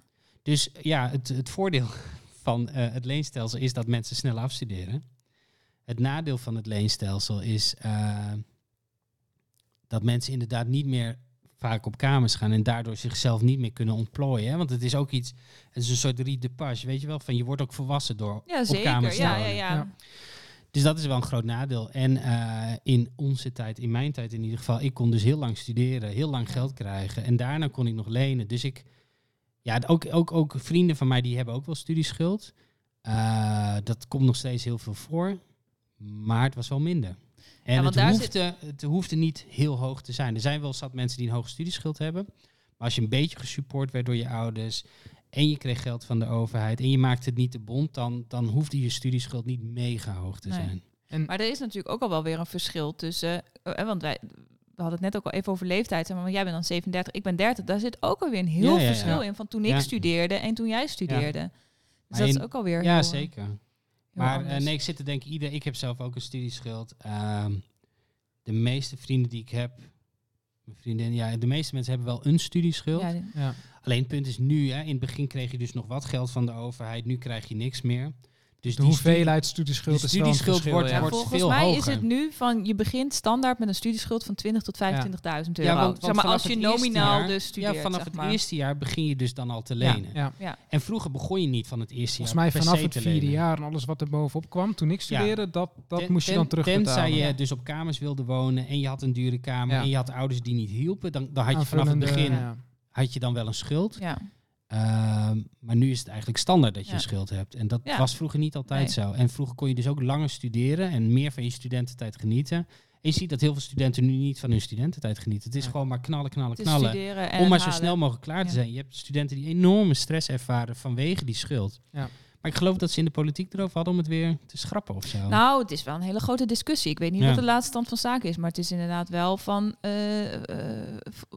Dus ja, het, het voordeel *laughs* van eh, het leenstelsel is dat mensen snel afstuderen. Het nadeel van het leenstelsel is eh, dat mensen inderdaad niet meer vaak op kamers gaan en daardoor zichzelf niet meer kunnen ontplooien. Hè? Want het is ook iets, het is een soort rite de pas, weet je wel, van je wordt ook volwassen door Ja, op zeker. kamers te Ja, ja, wonen. ja. Ja. Dus dat is wel een groot nadeel. En eh, in onze tijd, in mijn tijd in ieder geval, ik kon dus heel lang studeren, heel lang geld krijgen. En daarna kon ik nog lenen. Dus ik, ja, ook, ook, ook vrienden van mij die hebben ook wel studieschuld. Eh, dat komt nog steeds heel veel voor. Maar het was wel minder. En want het, daar hoefde, het hoefde niet heel hoog te zijn. Er zijn wel zat mensen die een hoge studieschuld hebben. Maar als je een beetje gesupport werd door je ouders en je kreeg geld van de overheid en je maakte het niet te bond, dan, dan hoefde je studieschuld niet mega hoog te Nee. zijn. En Maar er is natuurlijk ook al wel weer een verschil tussen. eh, eh, want wij. We hadden het net ook al even over leeftijd. Maar jij bent dan 37, ik ben 30. Daar zit ook alweer een heel Ja, ja, ja. verschil in van toen ik Ja. studeerde en toen jij studeerde. Dus Maar dat is ook alweer Ja, heel, zeker. Maar eh, nee, ik zit te denken, ieder, ik heb zelf ook een studieschuld. Ehm, de meeste vrienden die ik heb, mijn vriendin, ja, de meeste mensen hebben wel een studieschuld. Ja, die- ja. Alleen het punt is nu, hè, in het begin kreeg je dus nog wat geld van de overheid, nu krijg je niks meer. Dus de die hoeveelheid studieschuld de een studieschuld wordt- ja. Wordt volgens veel mij is het nu van je begint standaard met een studieschuld van 20 tot 25.000 euro. Ja, want- want zeg maar als je nominaal jaar- dus studeert. ja, vanaf zeg het eerste jaar begin je dus dan al te lenen. ja. Ja, En vroeger begon je niet van het eerste Volgens jaar mij per vanaf het vierde jaar en alles wat er bovenop kwam toen ik studeerde, dat, dat Ten- moest je dan terugbetalen. Tenzij je dus op kamers wilde wonen en je had een dure kamer Ja. en je had ouders die niet hielpen, dan, dan had je vanaf het begin had je dan wel een schuld. ja. Ehm, maar nu is het eigenlijk standaard dat je Ja. een schuld hebt. En dat Ja. was vroeger niet altijd Nee. zo. En vroeger kon je dus ook langer studeren en meer van je studententijd genieten. En je ziet dat heel veel studenten nu niet van hun studententijd genieten. Het is Ja. gewoon maar knallen, knallen, knallen. Om maar zo halen. snel mogelijk klaar te Ja. zijn. Je hebt studenten die enorme stress ervaren vanwege die schuld. Ja. Maar ik geloof dat ze in de politiek erover hadden om het weer te schrappen of zo. Nou, het is wel een hele grote discussie. Ik weet niet Ja. wat de laatste stand van zaken is, maar het is inderdaad wel van, eh, eh,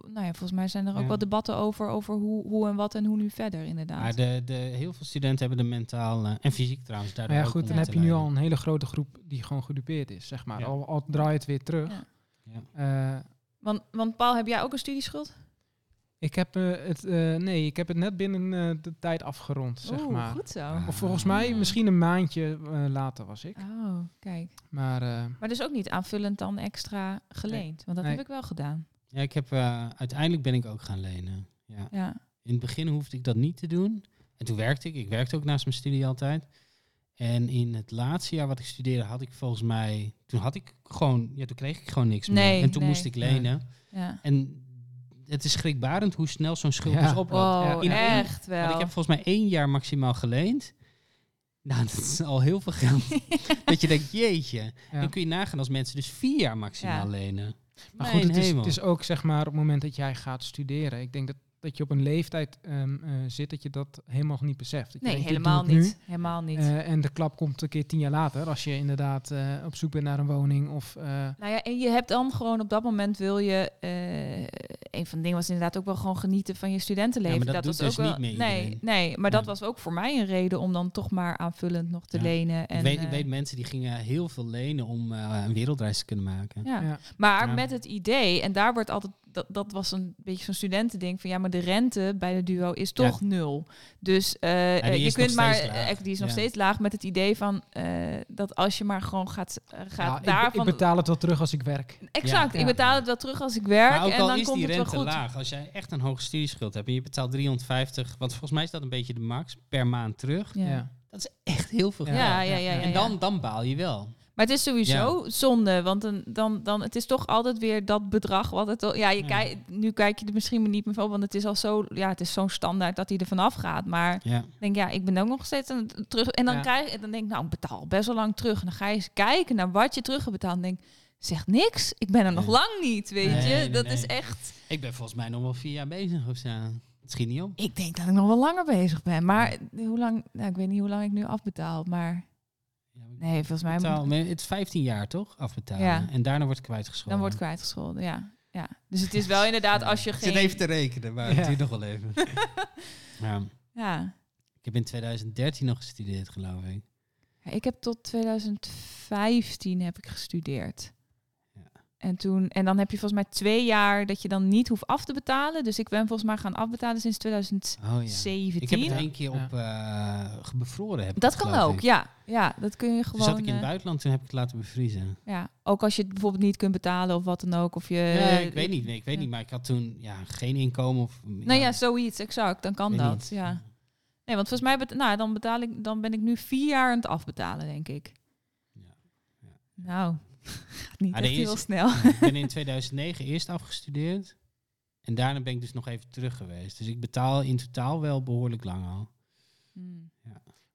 nou ja, volgens mij zijn er ook Ja. wel debatten over, over hoe, hoe en wat en hoe nu verder, inderdaad. Maar de, de, heel veel studenten hebben de mentaal eh, en fysiek trouwens daardoor Maar ja, ook goed, dan heb je nu al een hele grote groep die gewoon gedupeerd is, zeg maar. Ja. Al, al draai je het weer terug. Ja. Ja. Eh, Want, want Paul, heb jij ook een studieschuld? Ik heb eh, het, eh, nee, ik heb het net binnen eh, de tijd afgerond, zeg Oeh, maar. goed zo. Ah. Of volgens mij misschien een maandje later was ik. Oh, kijk. Maar eh, Maar dus ook niet aanvullend dan extra geleend. Want dat Nee. heb ik wel gedaan. Ja, ik heb, eh, uiteindelijk ben ik ook gaan lenen. Ja. Ja. In het begin hoefde ik dat niet te doen. En toen werkte ik. Ik werkte ook naast mijn studie altijd. En in het laatste jaar wat ik studeerde had ik volgens mij... Toen had ik gewoon... Ja, toen kreeg ik gewoon niks Nee, meer. En toen nee. moest ik lenen. ja. En het is schrikbarend hoe snel zo'n schuld Ja. dus oploopt. Wow, één- echt wel. Ik heb volgens mij één jaar maximaal geleend. Nou, dat is al heel veel geld. *laughs* dat je denkt, jeetje. ja. Dan kun je nagaan als mensen dus vier jaar maximaal Ja. lenen. Maar Mijn goed, het is, het is ook zeg maar op het moment dat jij gaat studeren. Ik denk dat, dat je op een leeftijd ehm, eh, zit dat je dat helemaal niet beseft. Dat nee, denkt, helemaal niet. Helemaal niet. Eh, en de klap komt een keer tien jaar later. Als je inderdaad eh, op zoek bent naar een woning. Of, eh, Nou ja, en je hebt dan gewoon op dat moment wil je. eh, een van de dingen was inderdaad ook wel gewoon genieten van je studentenleven. Ja, maar dat doet was dus ook wel, niet meer Nee, nee, maar dat was ook voor mij een reden om dan toch maar aanvullend nog te Ja. lenen. En, ik, weet, ik weet mensen die gingen heel veel lenen om eh, een wereldreis te kunnen maken. ja. ja. Maar Ja. met het idee, en daar wordt altijd, dat, dat was een beetje zo'n studentending van ja, maar de rente bij de duo is Ja. toch nul. Dus eh, die eh, je is nog kunt maar, laag. eh, die is nog Ja. steeds laag met het idee van eh, dat als je maar gewoon gaat, gaat Ja, ik, daarvan. ik betaal het wel terug als ik werk. exact, Ja. ik betaal het wel terug als ik werk Maar ook en al dan is komt die het wel rente goed. laag, als jij echt een hoge studieschuld hebt en je betaalt 350, want volgens mij is dat een beetje de max, per maand terug. Ja. Dat is echt heel veel Ja, geld. Ja, ja, ja, ja, en dan, dan baal je wel. Maar het is sowieso zonde, want een, dan, dan, het is toch altijd weer dat bedrag wat het... al- Ja, je Ja. Kijk, nu kijk je er misschien niet meer van, want het is al zo... Ja, het is zo'n standaard dat hij er vanaf gaat. Maar Ja. denk, ja, ik ben ook nog steeds het terug... En dan, krijg, en dan denk ik, nou, betaal best wel lang terug. En dan ga je eens kijken naar wat je terug hebt betaald. En denk zegt niks. Ik ben er nog lang niet, weet Nee, je. nee, dat is echt... Ik ben volgens mij nog wel vier jaar bezig of zo. Het schiet niet op. Ik denk dat ik nog wel langer bezig ben. Maar hoe lang... Nou, ik weet niet hoe lang ik nu afbetaal, maar... Nee, volgens mij... betaal- moet- het is 15 jaar toch? Afbetalen. Ja. En daarna wordt het kwijtgescholden. dan wordt kwijtgescholden, ja. ja. Dus het is wel *laughs* inderdaad als je Ik geen... zit even te rekenen, maar Ja. het duurt nog wel even. *laughs* ja. Ja. Ik heb in 2013 nog gestudeerd, geloof ik. Ja, Ik heb tot 2015 heb ik gestudeerd. En, toen, en dan heb je volgens mij twee jaar dat je dan niet hoeft af te betalen. Dus ik ben volgens mij gaan afbetalen sinds 2017. Oh ja. Ik heb het één keer Ja. op eh bevroren. Heb Dat het, kan ook, ik. ja. Ja, dat kun je gewoon... zat ik in het eh, buitenland, toen heb ik het laten bevriezen. ja, ook als je het bijvoorbeeld niet kunt betalen of wat dan ook. Of je, nee, ik weet niet. Nee, ik weet ja. niet. Maar ik had toen ja, geen inkomen. Of, Nou ja, zoiets, exact. Dan kan weet dat, niet. ja. Nee, want volgens mij bet- nou, dan, betaal ik, dan ben ik nu vier jaar aan het afbetalen, denk ik. Ja. Ja. Nou, *laughs* niet Ah, echt heel snel. *laughs* ik ben in *laughs* 2009 eerst afgestudeerd. En daarna ben ik dus nog even terug geweest. Dus ik betaal in totaal wel behoorlijk lang al. Hmm.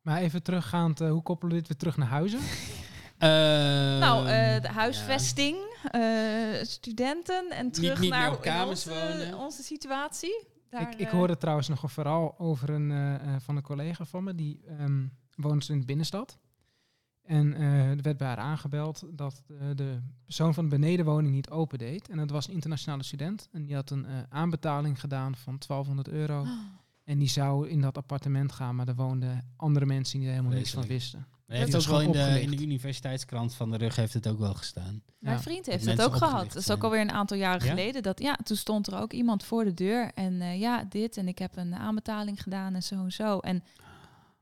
Maar even teruggaand, eh, hoe koppelen we dit weer terug naar huizen? Nou, eh, de huisvesting, eh, studenten en terug niet naar kamers onze, wonen. onze situatie. Daar, ik, ik eh, hoorde trouwens nog een verhaal over een, eh, eh, van een collega van me. Die ehm woont in de binnenstad. En eh, er werd bij haar aangebeld dat eh, de persoon van de benedenwoning niet open deed. En dat was een internationale student. En die had een eh, aanbetaling gedaan van 1200 euro. Oh, En die zou in dat appartement gaan, maar er woonden andere mensen die er helemaal niks van wisten. Hij heeft Dat ook is wel in gewoon de, in de universiteitskrant van de rug heeft het ook wel gestaan. Mijn vriend heeft Dat dat ook gehad. Dat is ook alweer een aantal jaren Ja? geleden. Dat, ja, toen stond er ook iemand voor de deur. En eh, ja, dit. En ik heb een aanbetaling gedaan en zo en zo. En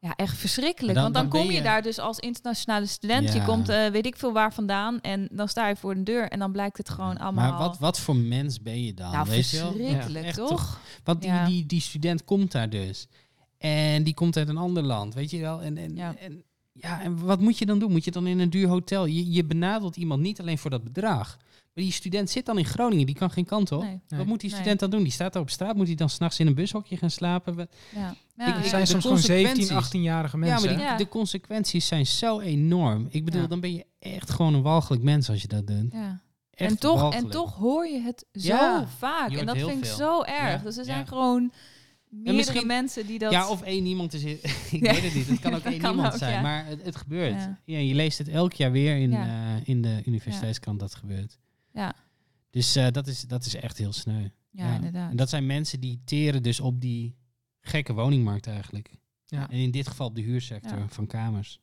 ja, echt verschrikkelijk. Dan- Want dan, kom je, je- daar dus als internationale student. Je Ja. komt eh, weet ik veel waar vandaan. En dan sta je voor de deur. En dan blijkt het gewoon allemaal... Maar wat, wat voor mens ben je dan? nou, weet je wel? verschrikkelijk, Echt toch? Want die, Ja. die, die student komt daar dus. En die komt uit een ander land, weet je wel. En, en, Ja. en, ja, en wat moet je dan doen? Moet je dan in een duur hotel? Je, je benadelt iemand niet alleen voor dat bedrag. Maar die student zit dan in Groningen, die kan geen kant op. Nee. Wat moet die Nee. student dan doen? Die staat daar op straat. Moet hij dan s'nachts in een bushokje gaan slapen? Ja. Ik- Ja, Het ik- zijn soms gewoon 17, consequenties. 18-jarige Ja, mensen. maar die, Ja. de consequenties zijn zo enorm. Ik bedoel, Ja. dan ben je echt gewoon een walgelijk mens als je dat doet. ja. Echt En toch, en toch hoor je het zo Ja, vaak. En dat vind ik zo erg. Ja, Dus er zijn ja. gewoon meerdere misschien- mensen die dat... Ja, of één iemand is. *laughs* ik Ja. weet het niet. Het kan ook *laughs* één kan iemand ook, zijn. ja. Maar het, het gebeurt. Ja. Ja. je leest het elk jaar weer in, Ja. eh, in de universiteitskrant dat gebeurt. Ja. Dus eh, dat, is, dat is echt heel sneu. Ja, inderdaad. En dat zijn mensen die teren dus op die gekke woningmarkt eigenlijk. Ja. En in dit geval op de huursector Ja. van kamers.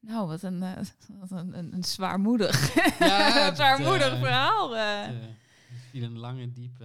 Nou, wat een, eh, *laughs* wat een, een, een zwaarmoedig, *laughs* Ja, *laughs* een zwaarmoedig het, eh, verhaal. Het, viel een lange, diepe...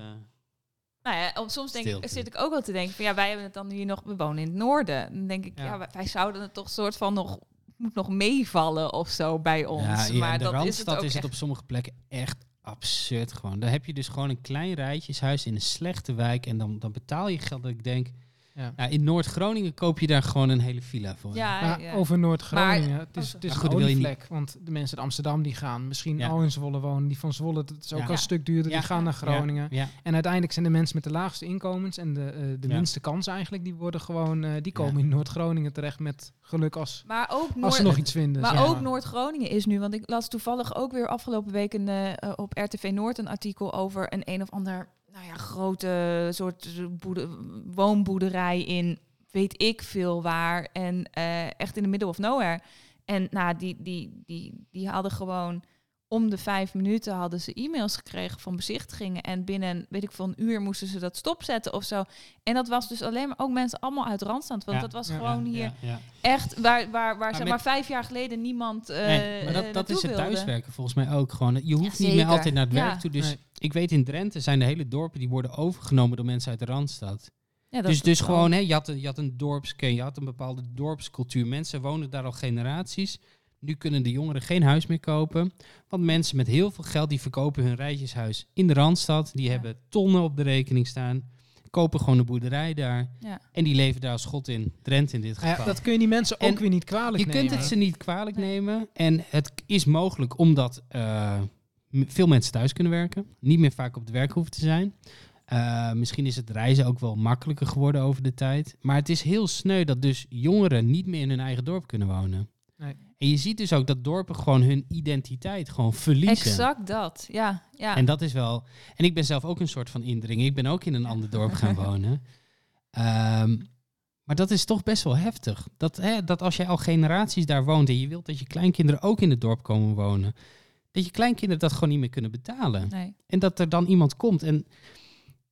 Nou ja, om- soms denk ik, zit ik ook wel te denken van ja, wij hebben het dan hier nog, we wonen in het noorden. Dan denk ik, ja, Ja. wij, wij zouden het toch soort van nog, moet nog meevallen of zo bij ons. Ja, ja, maar in de dat is het Randstad ook is het op sommige plekken echt absurd gewoon. Dan heb je dus gewoon een klein rijtjeshuis in een slechte wijk en dan, dan betaal je geld dat ik denk... Ja. Ja, in Noord-Groningen koop je daar gewoon een hele villa voor. Ja, Maar ja. over Noord-Groningen, het is, het is een olievlek. Want de mensen uit Amsterdam die gaan misschien Ja. al in Zwolle wonen. Die van Zwolle, dat is ook Ja. al een stuk duurder, Ja. die gaan naar Groningen. Ja, En uiteindelijk zijn de mensen met de laagste inkomens en de, eh, de Ja. minste kans eigenlijk, die worden gewoon, eh, die komen Ja. in Noord-Groningen terecht met geluk als, Maar ook als ze nog iets vinden. maar zeg ook Noord-Groningen is nu, want ik las toevallig ook weer afgelopen week een, eh, op RTV Noord een artikel over een een of ander nou ja, grote soort boede- woonboerderij in weet ik veel waar en eh, echt in de middle of nowhere. En nou, die, die, die, die hadden gewoon om de vijf minuten hadden ze e-mails gekregen van bezichtigingen. En binnen, weet ik veel, een uur moesten ze dat stopzetten of zo. En dat was dus alleen maar ook mensen allemaal uit Randstand. Want Ja. dat was Ja. gewoon ja, hier ja, ja. echt waar, waar, waar zeg met- maar vijf jaar geleden niemand eh Nee, maar dat, eh, dat is het wilde. thuiswerken volgens mij ook gewoon. Je hoeft Ja, niet meer altijd naar het werk toe. Dus Nee. Ik weet in Drenthe zijn de hele dorpen die worden overgenomen door mensen uit de Randstad. Ja, dat dus dus gewoon, hè, je, had een, je had een dorpskern, je had een bepaalde dorpscultuur. Mensen woonden daar al generaties. Nu kunnen de jongeren geen huis meer kopen. Want mensen met heel veel geld, die verkopen hun rijtjeshuis in de Randstad. Die Ja. hebben tonnen op de rekening staan. Kopen gewoon een boerderij daar. Ja. En die leven daar als god in. Drenthe in dit Ja, geval. dat kun je die mensen ook En weer niet kwalijk Je nemen. kunt het ze niet kwalijk Nee. nemen. En het is mogelijk omdat eh, veel mensen thuis kunnen werken. Niet meer vaak op het werk hoeven te zijn. Eh, misschien is het reizen ook wel makkelijker geworden over de tijd. Maar het is heel sneu dat dus jongeren niet meer in hun eigen dorp kunnen wonen. Nee. En je ziet dus ook dat dorpen gewoon hun identiteit gewoon verliezen. Exact dat, ja. ja. En dat is wel. En ik ben zelf ook een soort van indringer. Ik ben ook in een ander dorp gaan *laughs* wonen. Ehm, maar dat is toch best wel heftig. Dat, hè, dat als jij al generaties daar woont en je wilt dat je kleinkinderen ook in het dorp komen wonen, dat je kleinkinderen dat gewoon niet meer kunnen betalen. nee. En dat er dan iemand komt en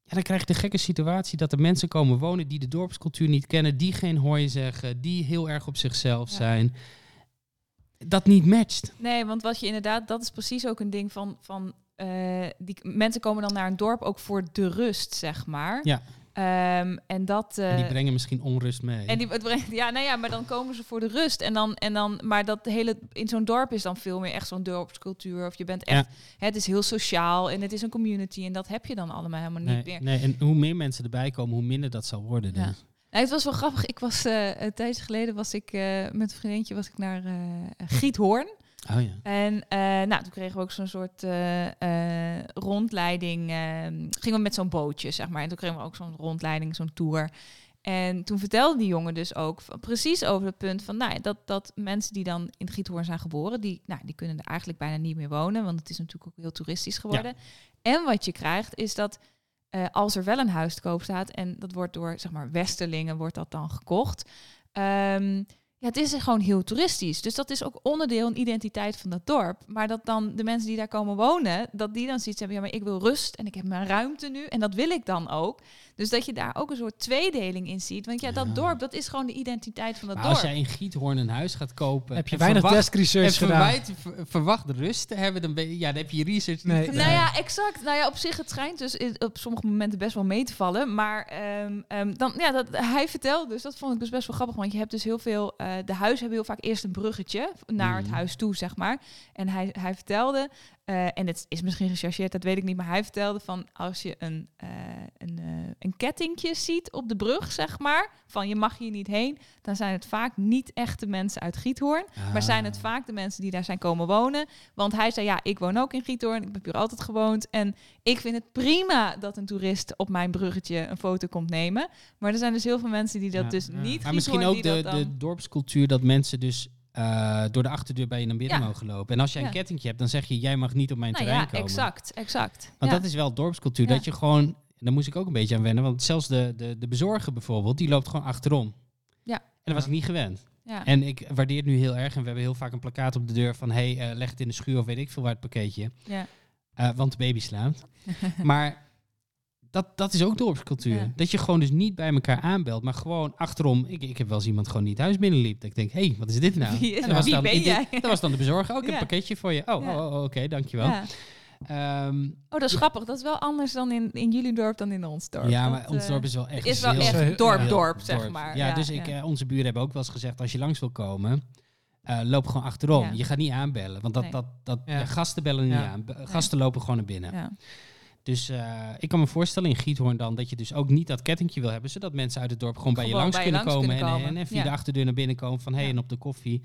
ja, dan krijg je de gekke situatie dat er mensen komen wonen die de dorpscultuur niet kennen, die geen hooi zeggen, die heel erg op zichzelf Ja. zijn. Dat niet matcht. nee, want wat je inderdaad, dat is precies ook een ding van, van eh, die mensen komen dan naar een dorp ook voor de rust, zeg maar. Ja. Ehm, en dat. En die eh, brengen misschien onrust mee. En die, het brengt, ja, nou ja, maar dan komen ze voor de rust. En dan, en dan, maar dat hele, in zo'n dorp is dan veel meer echt zo'n dorpscultuur. Of je bent echt, hè, het is heel sociaal en het is een community. En dat heb je dan allemaal helemaal niet meer. nee, en hoe meer mensen erbij komen, hoe minder dat zal worden. Dus. Ja. Nee, het was wel grappig. Ik was, eh een tijdje geleden was ik eh, met een vriendinnetje was ik naar Giethoorn. Oh ja. En eh, nou, toen kregen we ook zo'n soort eh, eh, rondleiding. eh, gingen we met zo'n bootje, zeg maar. En toen kregen we ook zo'n rondleiding, zo'n tour. En toen vertelde die jongen dus ook van- precies over het punt van nou, dat, dat mensen die dan in Giethoorn zijn geboren, die, nou, die kunnen er eigenlijk bijna niet meer wonen, want het is natuurlijk ook heel toeristisch geworden. En wat je krijgt is dat als er wel een huis te koop staat en dat wordt door zeg maar westerlingen wordt dat dan gekocht. ehm, ja, het is gewoon heel toeristisch. Dus dat is ook onderdeel en identiteit van dat dorp. Maar dat dan de mensen die daar komen wonen, dat die dan zoiets hebben, ja, maar ik wil rust en ik heb mijn ruimte nu en dat wil ik dan ook. Dus dat je daar ook een soort tweedeling in ziet. Want ja, Ja. dat dorp, dat is gewoon de identiteit van dat Maar dorp. als jij in Giethoorn een huis gaat kopen... heb je weinig verwacht, desk research en gedaan. verwijt, ver- verwacht rust te hebben, dan, ben je, ja, dan heb je research Nee. gedaan. Nou ja, exact. Nou ja, op zich, het schijnt dus op sommige momenten best wel mee te vallen. Maar ehm, ehm, dan, ja, dat, hij vertelde dus, dat vond ik dus best wel grappig. Want je hebt dus heel veel, de huizen hebben heel vaak eerst een bruggetje naar het Mhm. huis toe, zeg maar. En hij, hij vertelde, eh, en het is misschien gechargeerd, dat weet ik niet. Maar hij vertelde van, als je een, eh een, eh, een kettingje ziet op de brug, zeg maar. Van, je mag hier niet heen. Dan zijn het vaak niet echte mensen uit Giethoorn. Maar zijn het Ah. vaak de mensen die daar zijn komen wonen? Want hij zei, ja, ik woon ook in Giethoorn. Ik heb hier altijd gewoond. En ik vind het prima dat een toerist op mijn bruggetje een foto komt nemen. Maar er zijn dus heel veel mensen die dat Ja, dus ja. niet Maar misschien ook de, dan- de dorpscultuur dat mensen dus eh, door de achterdeur bij je naar binnen Ja. mogen lopen. En als jij Ja. een kettingje hebt, dan zeg je, jij mag niet op mijn Nou terrein ja, komen. exact, exact. Want dat is wel dorpscultuur. Dat je gewoon, daar moest ik ook een beetje aan wennen, want zelfs de, de, de bezorger bijvoorbeeld, die loopt gewoon achterom. Ja. En dat was ik niet gewend. ja. En ik waardeer het nu heel erg. En we hebben heel vaak een plakkaat op de deur van, hey, eh, leg het in de schuur of weet ik veel waar het pakketje. ja. Eh, want de baby slaapt. *laughs* maar dat, dat is ook dorpscultuur. Ja. Dat je gewoon dus niet bij elkaar aanbelt, maar gewoon achterom. Ik, ik heb wel eens iemand gewoon niet thuis binnenliep. Dat ik denk, hé, hey, wat is dit nou? *laughs* Wie is- En dat was wie dan, ben jij? Dat was dan de bezorger. Oh, ik heb een pakketje voor je. Oh, Ja. oh, oh, oké, dankjewel. Ja. Ehm, Oh, dat is Ja. grappig. Dat is wel anders dan in, in jullie dorp dan in ons dorp. ja, maar ons eh, dorp is wel echt is wel heel- echt dorp, ja. dorp, zeg maar. Ja, dus ik, eh, onze buren hebben ook wel eens gezegd, als je langs wil komen, eh, loop gewoon achterom. Ja. Je gaat niet aanbellen, want dat, Nee. dat, dat, Ja. ja, gasten bellen niet Ja. aan. Gasten lopen gewoon naar binnen. Dus eh, ik kan me voorstellen in Giethoorn dan dat je dus ook niet dat kettingje wil hebben, zodat mensen uit het dorp gewoon bij je langs bij je kunnen langs komen, kunnen en, komen. en, via Ja. de achterdeur naar binnen komen van hé hey, Ja. en op de koffie.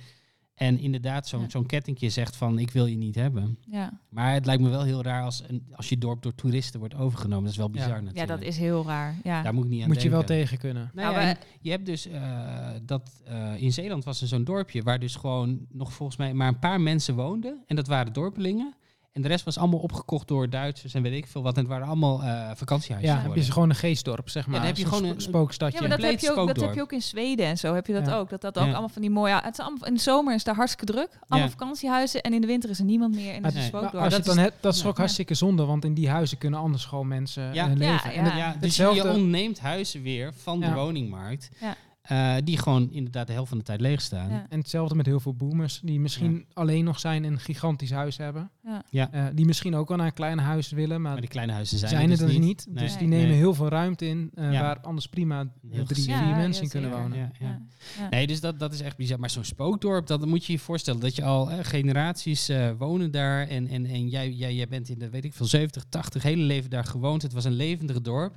En inderdaad zo'n Ja. zo'n kettingje zegt van ik wil je niet hebben. Ja. Maar het lijkt me wel heel raar als, een, als je dorp door toeristen wordt overgenomen. Dat is wel bizar Ja, natuurlijk. ja, dat is heel raar. Ja. Daar moet ik niet aan Moet je wel denken. tegen kunnen. Nou Nou, je hebt dus eh, dat eh, in Zeeland was er zo'n dorpje waar dus gewoon nog volgens mij maar een paar mensen woonden. En dat waren dorpelingen. En de rest was allemaal opgekocht door Duitsers en weet ik veel wat. En het waren allemaal eh vakantiehuizen Ja, heb je gewoon een geestdorp, zeg maar. dan heb je gewoon een- spookstadje. Ja, maar dat heb, je ook, dat heb je ook in Zweden en zo. Heb je dat Ja. ook? Dat dat ook Ja. allemaal van die mooie... Het is allemaal, in de zomer is daar hartstikke druk. Allemaal Ja. vakantiehuizen. En in de winter is er niemand meer. En dat is Nee. spookdorp. Maar als je dat het dan is- hebt, dat is ja. ook hartstikke zonde, want in die huizen kunnen anders gewoon mensen Ja. eh, Ja, leven. En ja. het- Ja, dus hetzelfde- je ontneemt huizen weer van de Ja. woningmarkt. Ja. Eh, die gewoon inderdaad de helft van de tijd leeg staan. Ja. En hetzelfde met heel veel boomers die misschien alleen nog zijn en een gigantisch huis hebben. Ja. Ja. Eh, die misschien ook wel naar een klein huis willen, maar, Maar die kleine huizen zijn, zijn, er het dus niet. Nee. Dus die nemen Nee. heel veel ruimte in, eh, Ja. waar anders prima Heel drie, vier Ja, mensen in kunnen zeker. wonen. Ja, ja. Ja. Ja. Nee, dus dat, dat is echt bizar. Maar zo'n spookdorp, dat moet je je voorstellen. Dat je al eh, generaties eh, wonen daar. En, en, en jij, jij, jij bent in de, weet ik veel, 70, 80, hele leven daar gewoond. Het was een levendig dorp.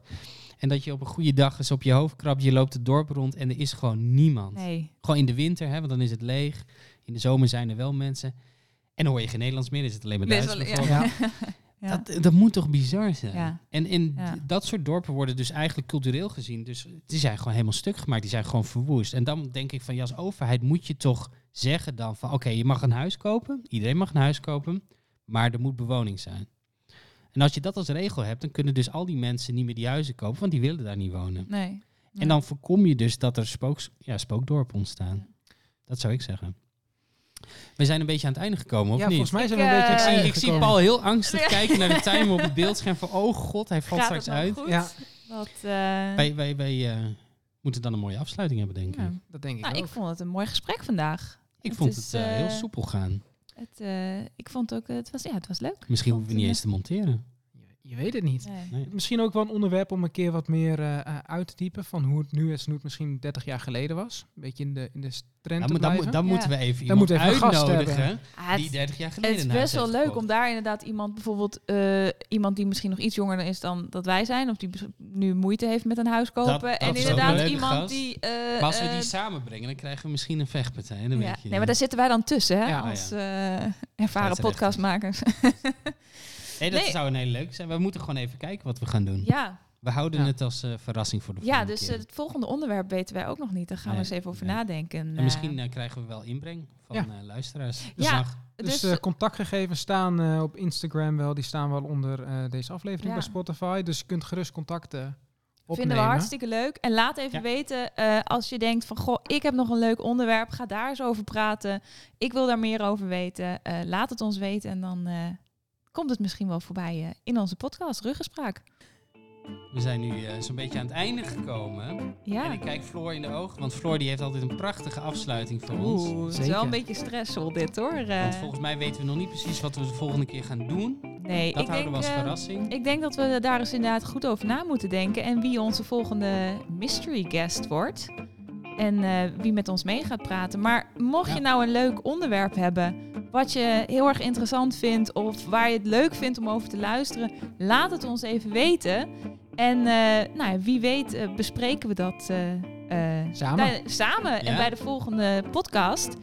En dat je op een goede dag eens op je hoofd krabt. Je loopt het dorp rond en er is gewoon niemand. Nee. Gewoon in de winter, hè, want dan is het leeg. In de zomer zijn er wel mensen. En dan hoor je geen Nederlands meer, is het alleen maar Duits is wel- bijvoorbeeld. Ja. *laughs* Ja. Dat, dat moet toch bizar zijn? Ja. En, Ja. d- dat soort dorpen worden dus eigenlijk cultureel gezien, dus die zijn gewoon helemaal stuk gemaakt, die zijn gewoon verwoest. En dan denk ik van, ja, als overheid moet je toch zeggen dan van, oké, je mag een huis kopen, iedereen mag een huis kopen, maar er moet bewoning zijn. En als je dat als regel hebt, dan kunnen dus al die mensen niet meer die huizen kopen, want die willen daar niet wonen. Nee. En dan voorkom je dus dat er spooks, ja, spookdorpen ontstaan. Dat zou ik zeggen. We zijn een beetje aan het einde gekomen, of Ja, niet? volgens mij zijn Ik, we een beetje eh, aan het ik, einde ik zie gekomen. Paul heel angstig Ja. kijken naar de *laughs* timer op het beeldscherm van, oh god, hij valt Gaat straks uit. goed? Ja, Dat, eh, Wij, wij, wij eh, moeten dan een mooie afsluiting hebben, denk ik. ja. dat denk ik Nou, ook. ik vond het een mooi gesprek vandaag. ik het vond is, het heel soepel gaan. Het, eh, ik vond ook, het was, ja, het was leuk. Misschien hoeven we niet eens te monteren. Je, weet het niet. Nee. Nee. Misschien ook wel een onderwerp om een keer wat meer eh, eh, uit te diepen van hoe het nu is en hoe het misschien 30 jaar geleden was. Een beetje in de, in de trend Dan, te moet- dan, dan Ja. moeten we even Dan iemand moeten we even uitnodigen. Ah, die 30 jaar geleden het is best wel leuk om daar inderdaad iemand, bijvoorbeeld eh, iemand die misschien nog iets jonger is dan dat wij zijn, of die nu moeite heeft met een huis kopen. Dat- dat en inderdaad iemand gast. die. eh, Maar als we die samenbrengen, dan krijgen we misschien een vechtpartij. Dan ja. weet je Nee, maar daar zitten wij dan tussen, hè? Ja. als ervaren podcastmakers. *laughs* nee, dat Nee. zou een hele leuk zijn. We moeten gewoon even kijken wat we gaan doen. ja, We houden Ja. het als eh, verrassing voor de ja, volgende dus keer. het volgende onderwerp weten wij ook nog niet. Daar gaan we eens even over nee. nadenken. en eh, misschien eh, krijgen we wel inbreng van Ja. eh, luisteraars. Ja. Mag. Dus, dus, eh, contactgegevens staan eh, op Instagram wel. Die staan wel onder eh, deze aflevering Ja. bij Spotify. Dus je kunt gerust contacten opnemen. Vinden we hartstikke leuk. En laat even Ja. weten eh, als je denkt van... Goh, ik heb nog een leuk onderwerp. Ga daar eens over praten. Ik wil daar meer over weten. Eh, laat het ons weten. En dan eh, komt het misschien wel voorbij eh, in onze podcast. Ruggespraak. We zijn nu eh, zo'n beetje aan het einde gekomen. En Ja. ik kijk Floor in de ogen, want Floor die heeft altijd een prachtige afsluiting voor ons. Oeh, het is Zeker. wel een beetje stressvol dit hoor. Eh, Want volgens mij weten we nog niet precies wat we de volgende keer gaan doen. nee, Dat ik houden denk, we als verrassing. ik denk dat we daar eens inderdaad goed over na moeten denken. En wie onze volgende mystery guest wordt. En eh, wie met ons mee gaat praten. Maar mocht Ja. je nou een leuk onderwerp hebben. Wat je heel erg interessant vindt. Of waar je het leuk vindt om over te luisteren. Laat het ons even weten. En eh, nou, wie weet eh, bespreken we dat Samen. bij- samen en bij de volgende podcast.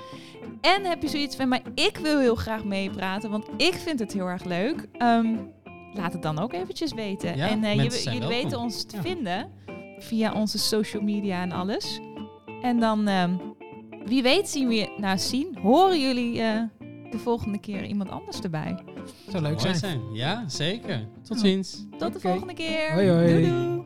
En heb je zoiets van, maar ik wil heel graag meepraten, want ik vind het heel erg leuk. Ehm, laat het dan ook eventjes weten. Ja, en jullie welkom. weten ons te vinden via onze social media en alles. En dan, ehm, wie weet zien we, nou zien, horen jullie eh, de volgende keer iemand anders erbij. Zou leuk Mooi zijn. Ja, zeker. Tot ziens. Tot de volgende keer. Hoi, hoi. Doei doei.